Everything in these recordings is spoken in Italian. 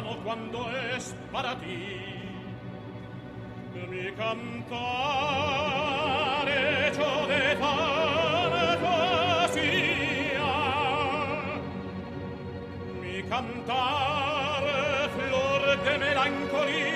lontano quando es para mi cantare ciò de fantasia mi cantare flor de melancolia.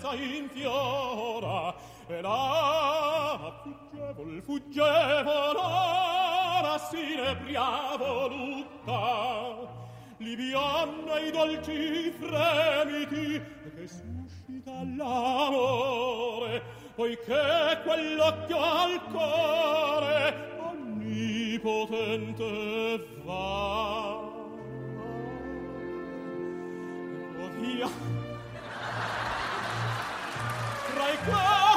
bellezza infiora e l'ama fuggevol fuggevol ora s'inebria volutta li bianna i dolci fremiti che suscita l'amore poiché quell'occhio al cuore onnipotente va. Via like that.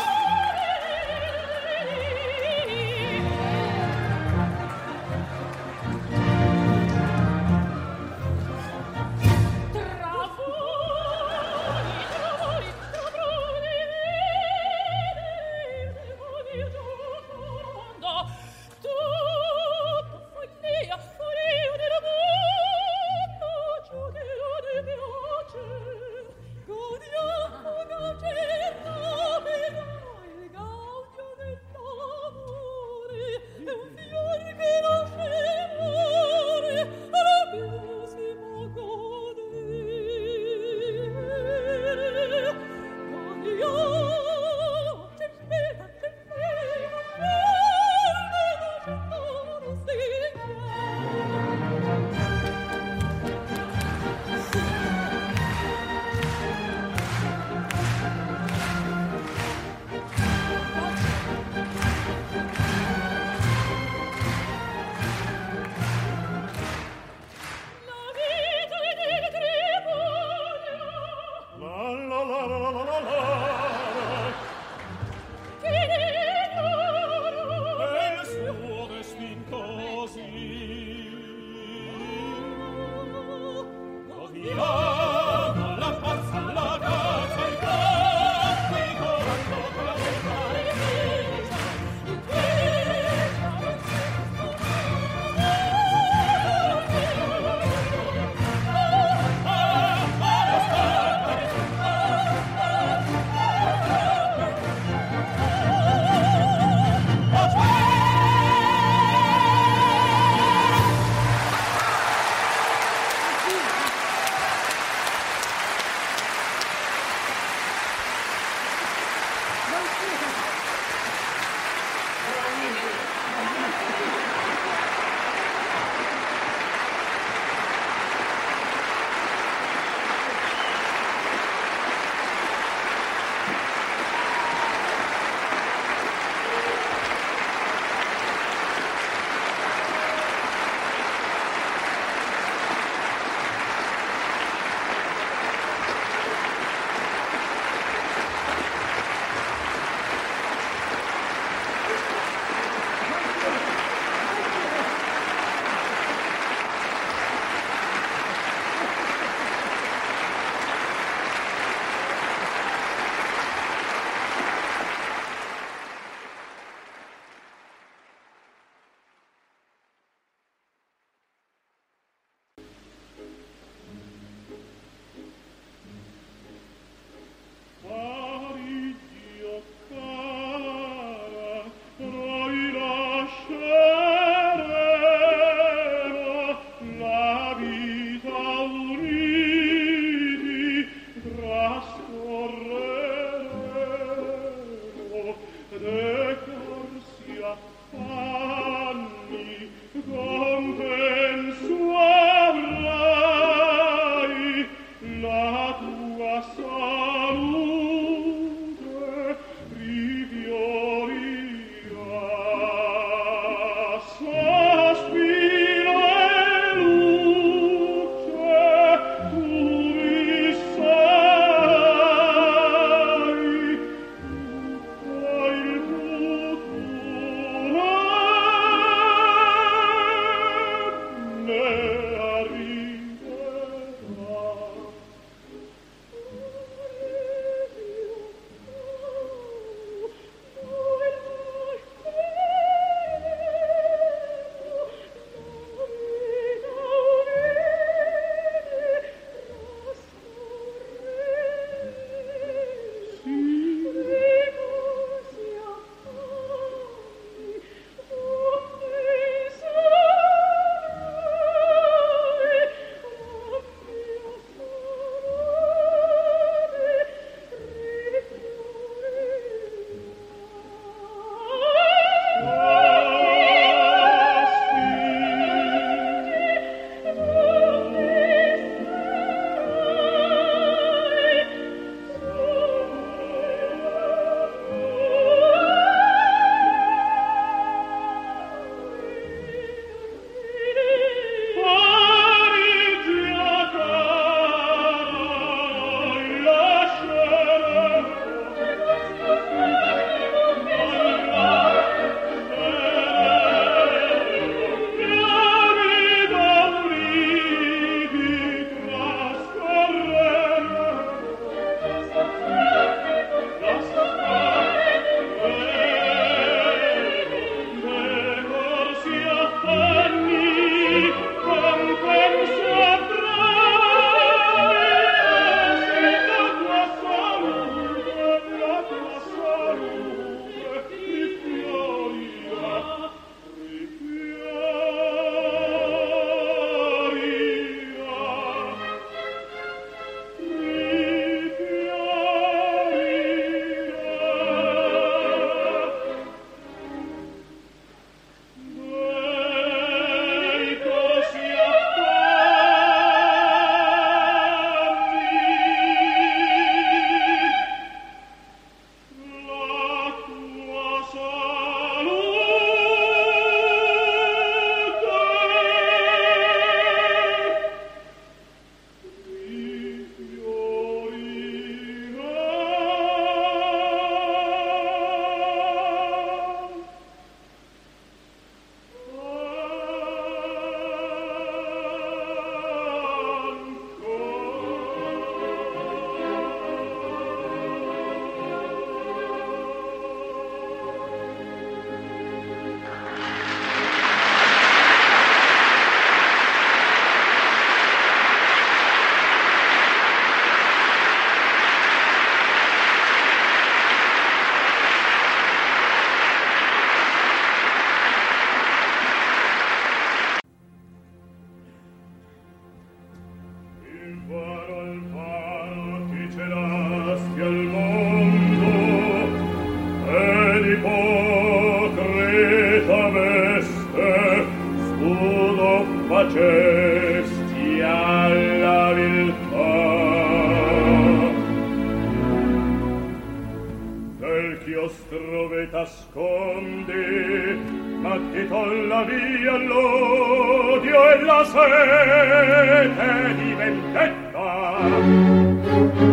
di vendetta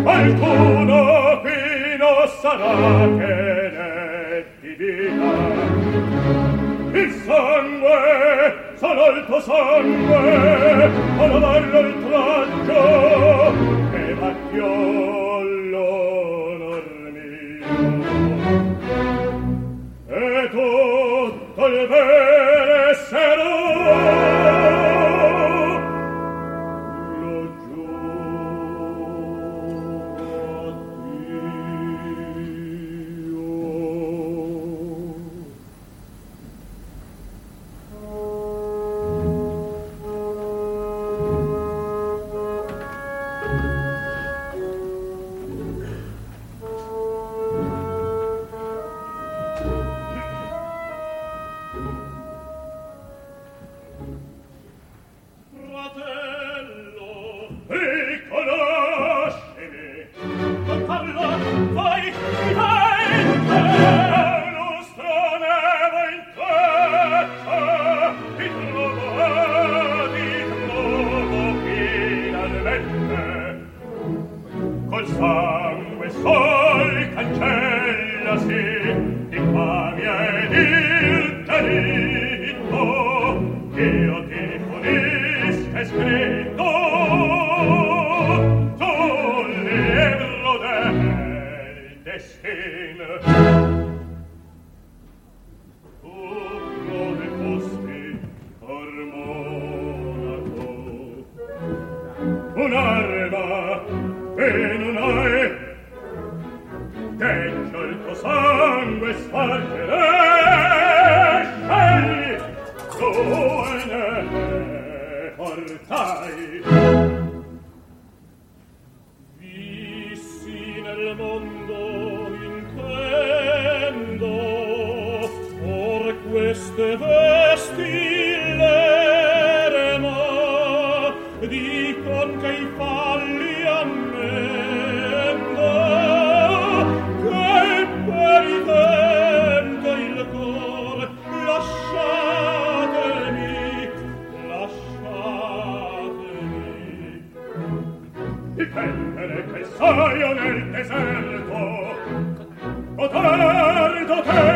alcuno qui non sarà che ne divina. Il sangue solo il tuo sangue a lavarlo il traggio che battiò l'onor mio. E tutto il vero Notaio nel deserto Cotardo che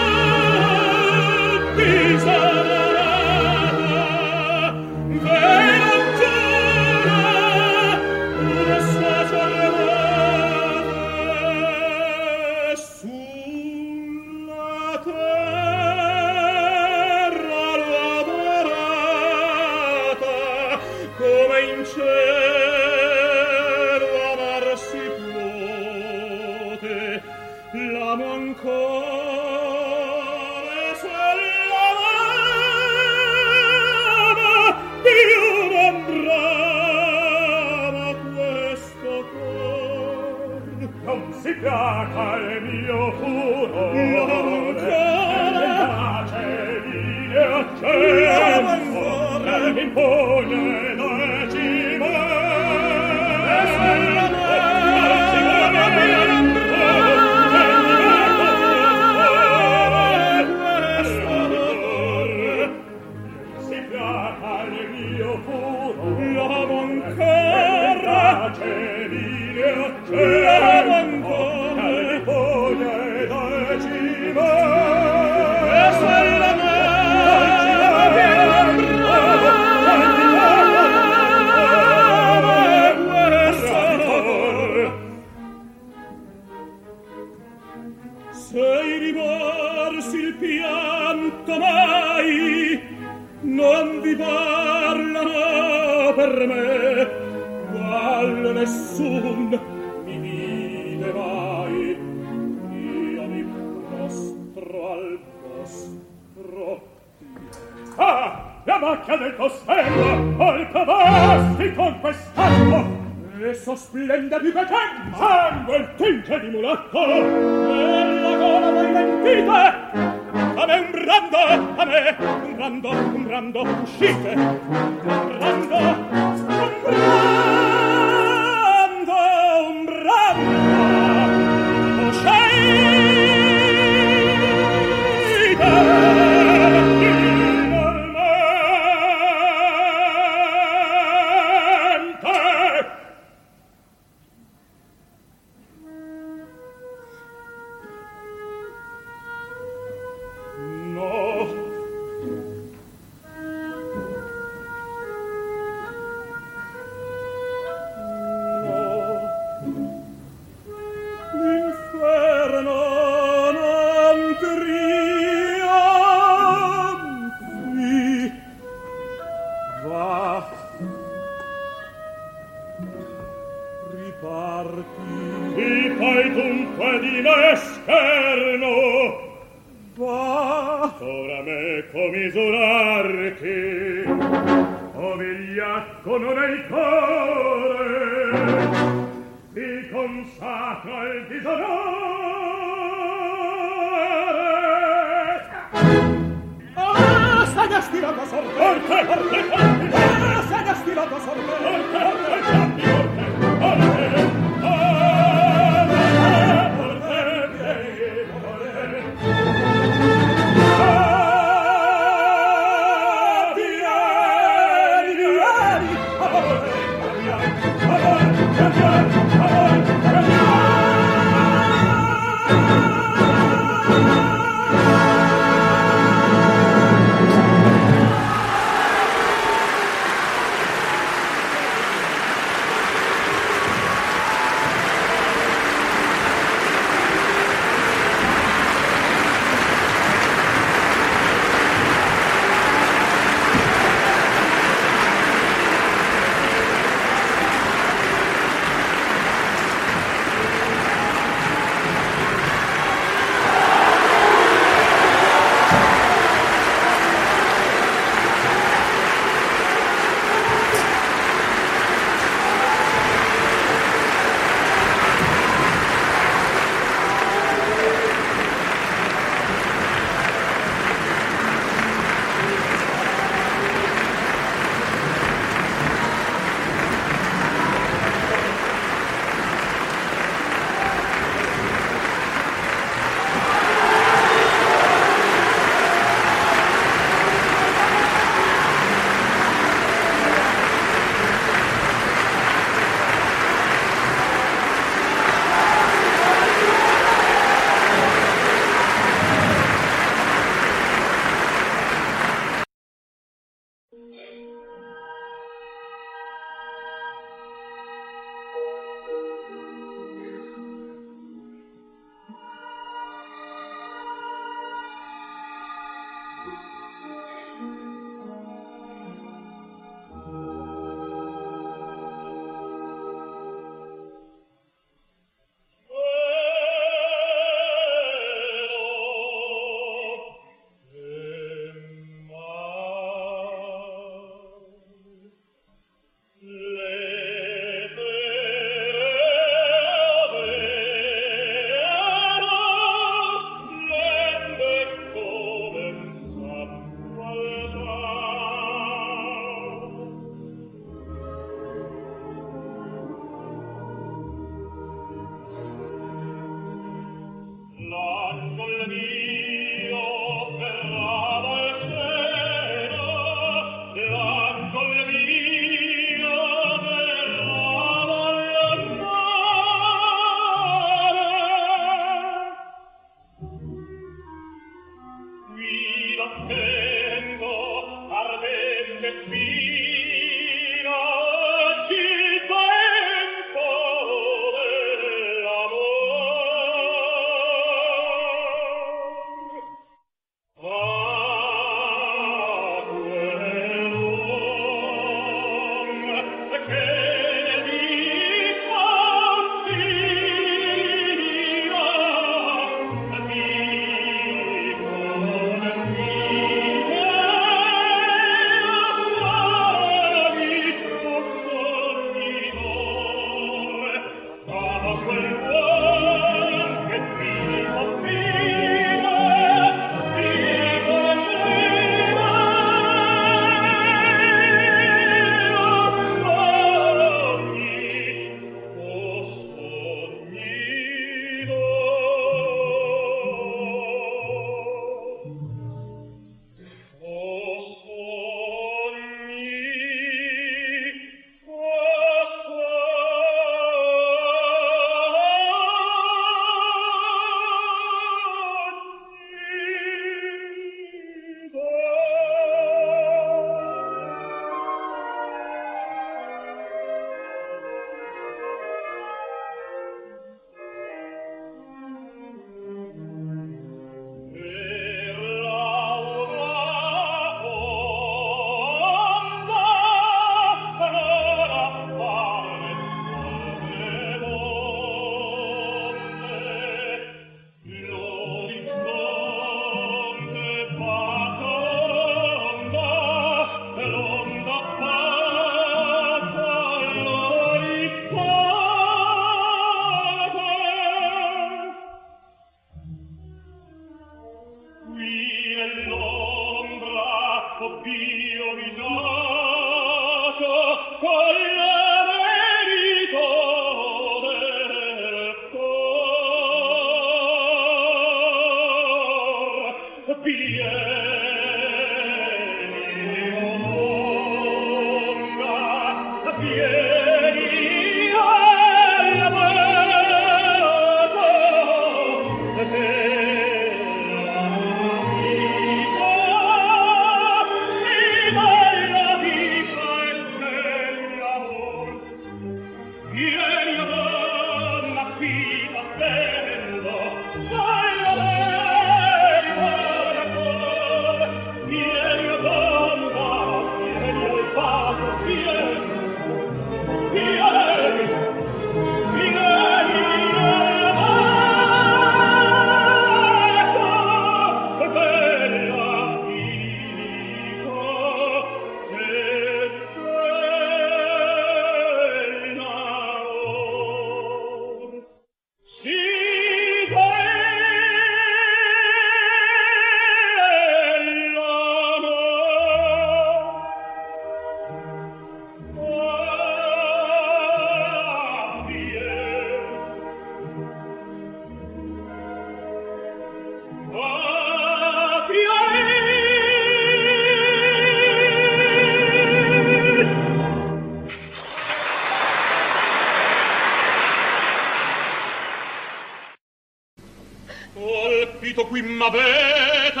colpito qui m'avete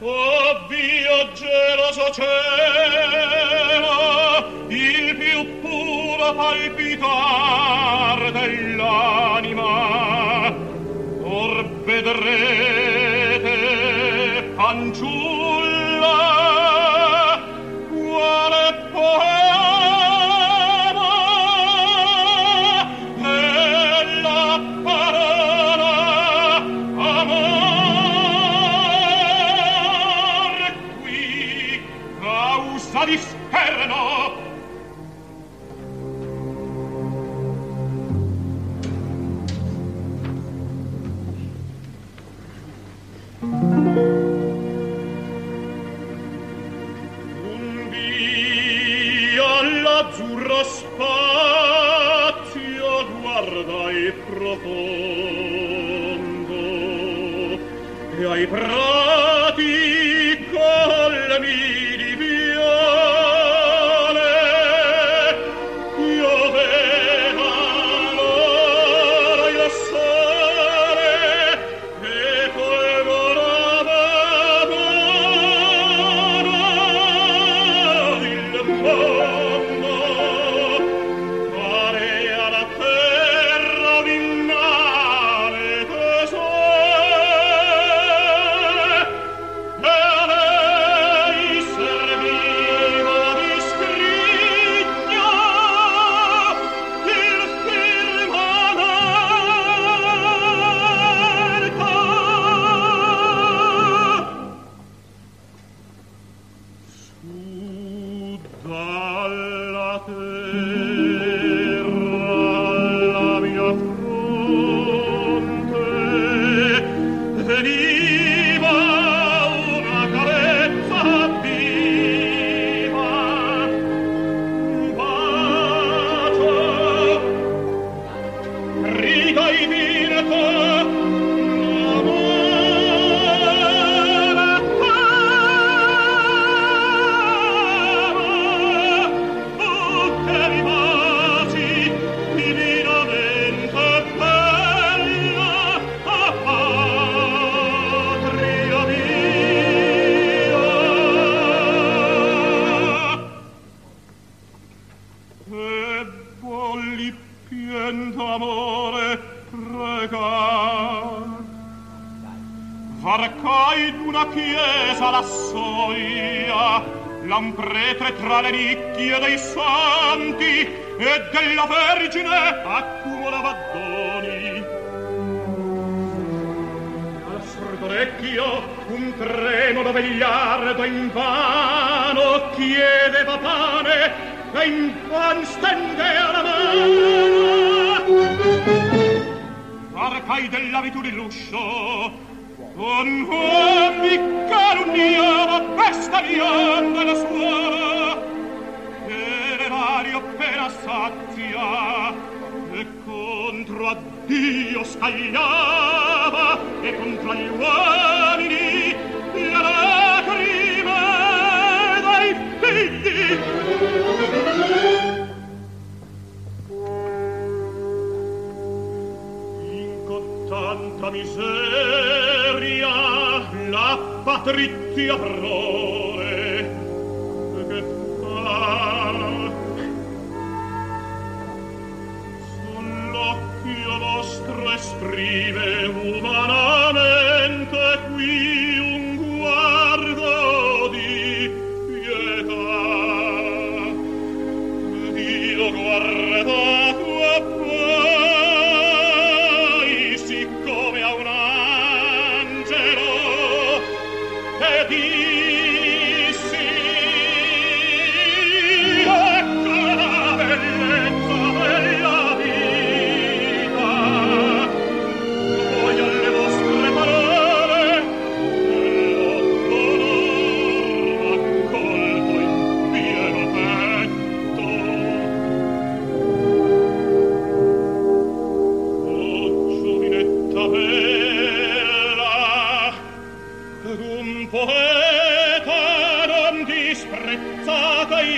oh Dio geloso cielo il più puro palpitar dell'anima. Or vedrete fra le nicchie dei santi e della Vergine accumulava doni. Al sordo orecchio un tremulo vegliardo invano chiedeva pane e in van stendea la mano. Arcai dell'avitu di l'uscio con uomini calunniava, pestagliando la suora sazia e contro a Dio scagliava e contro agli uomini la lacrima dai figli. In con tanta miseria la patrizia pro prime umana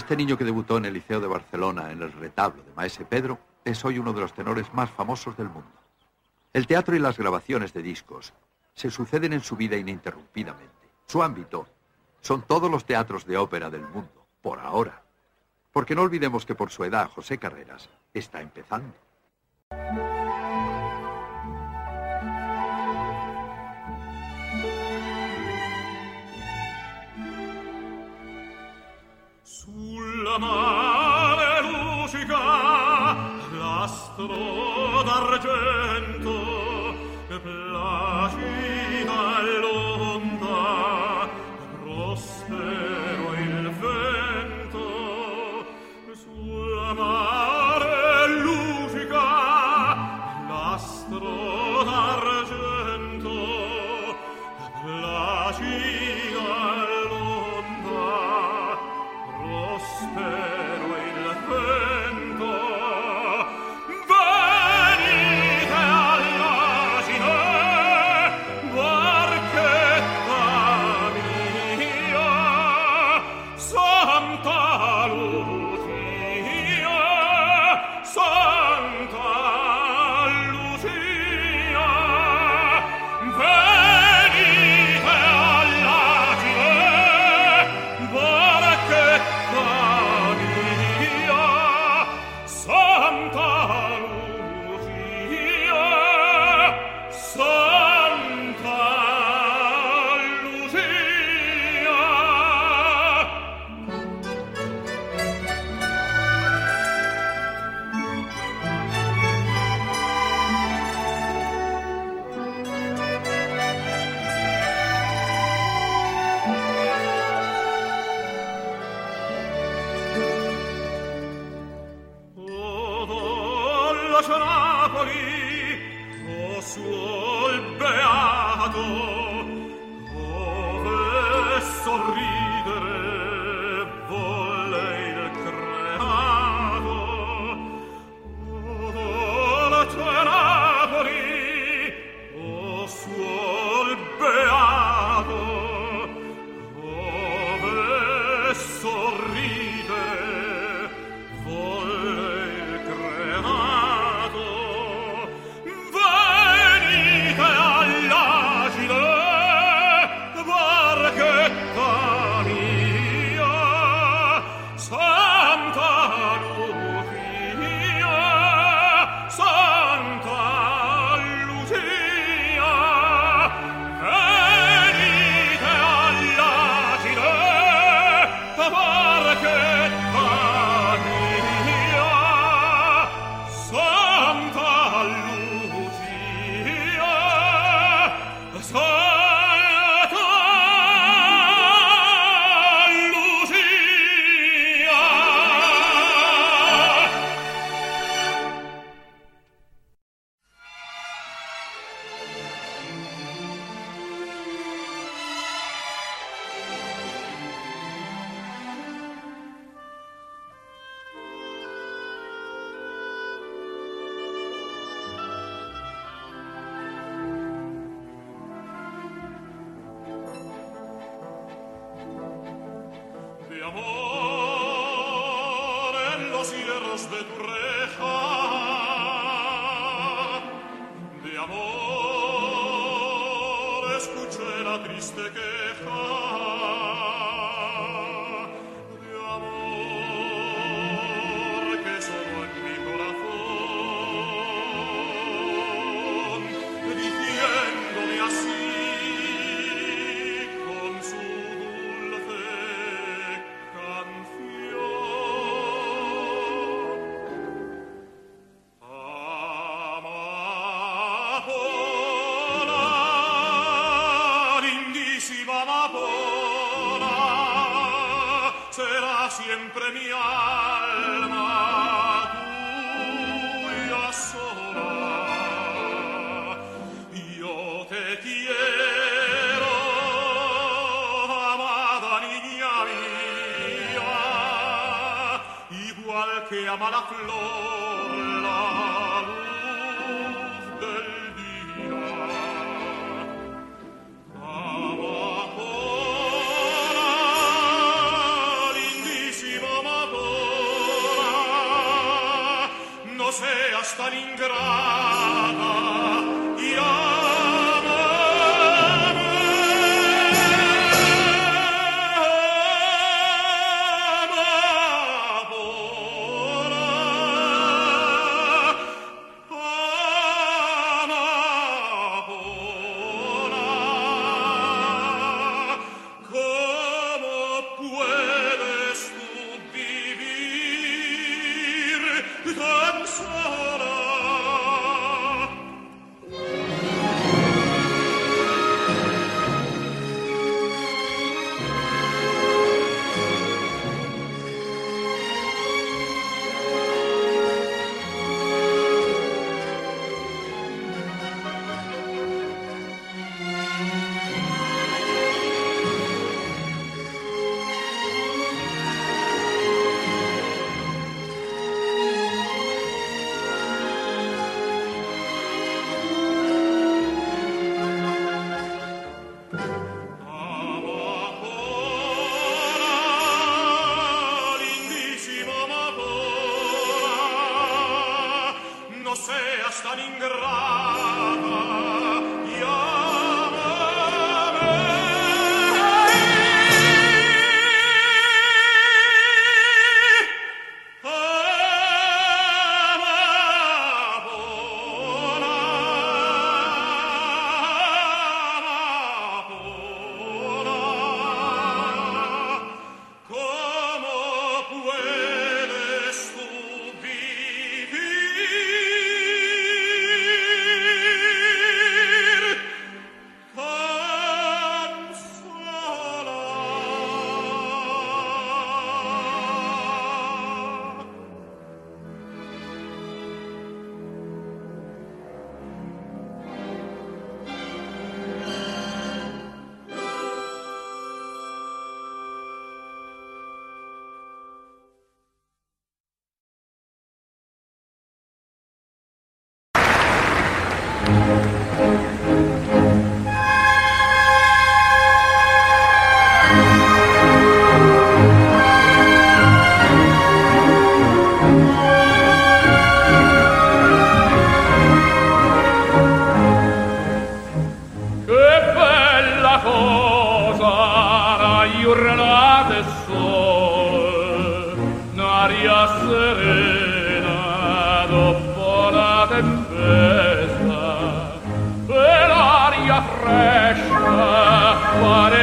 este niño que debutó en el Liceo de Barcelona en el retablo de Maese Pedro es hoy uno de los tenores más famosos del mundo. El teatro y las grabaciones de discos se suceden en su vida ininterrumpidamente. Su ámbito son todos los teatros de ópera del mundo, por ahora. Porque no olvidemos que por su edad José Carreras está empezando. nastro d'argento che placida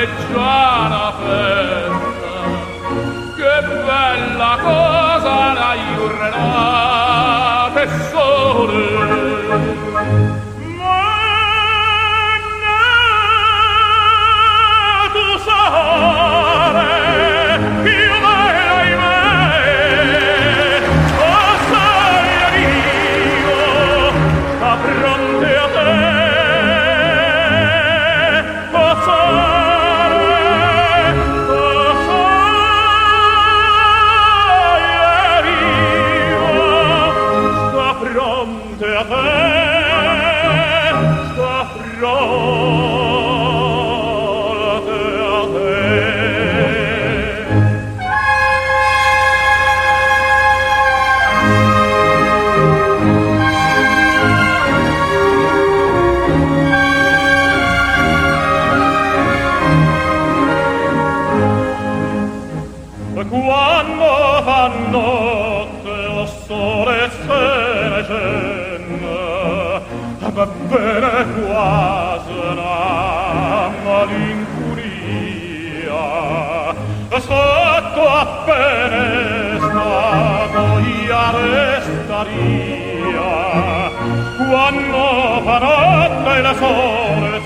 vecchiana festa che bella cosa la giornata e sole. bene quasi la malincuria sotto appena stato ia restaria. Quando parotta il sole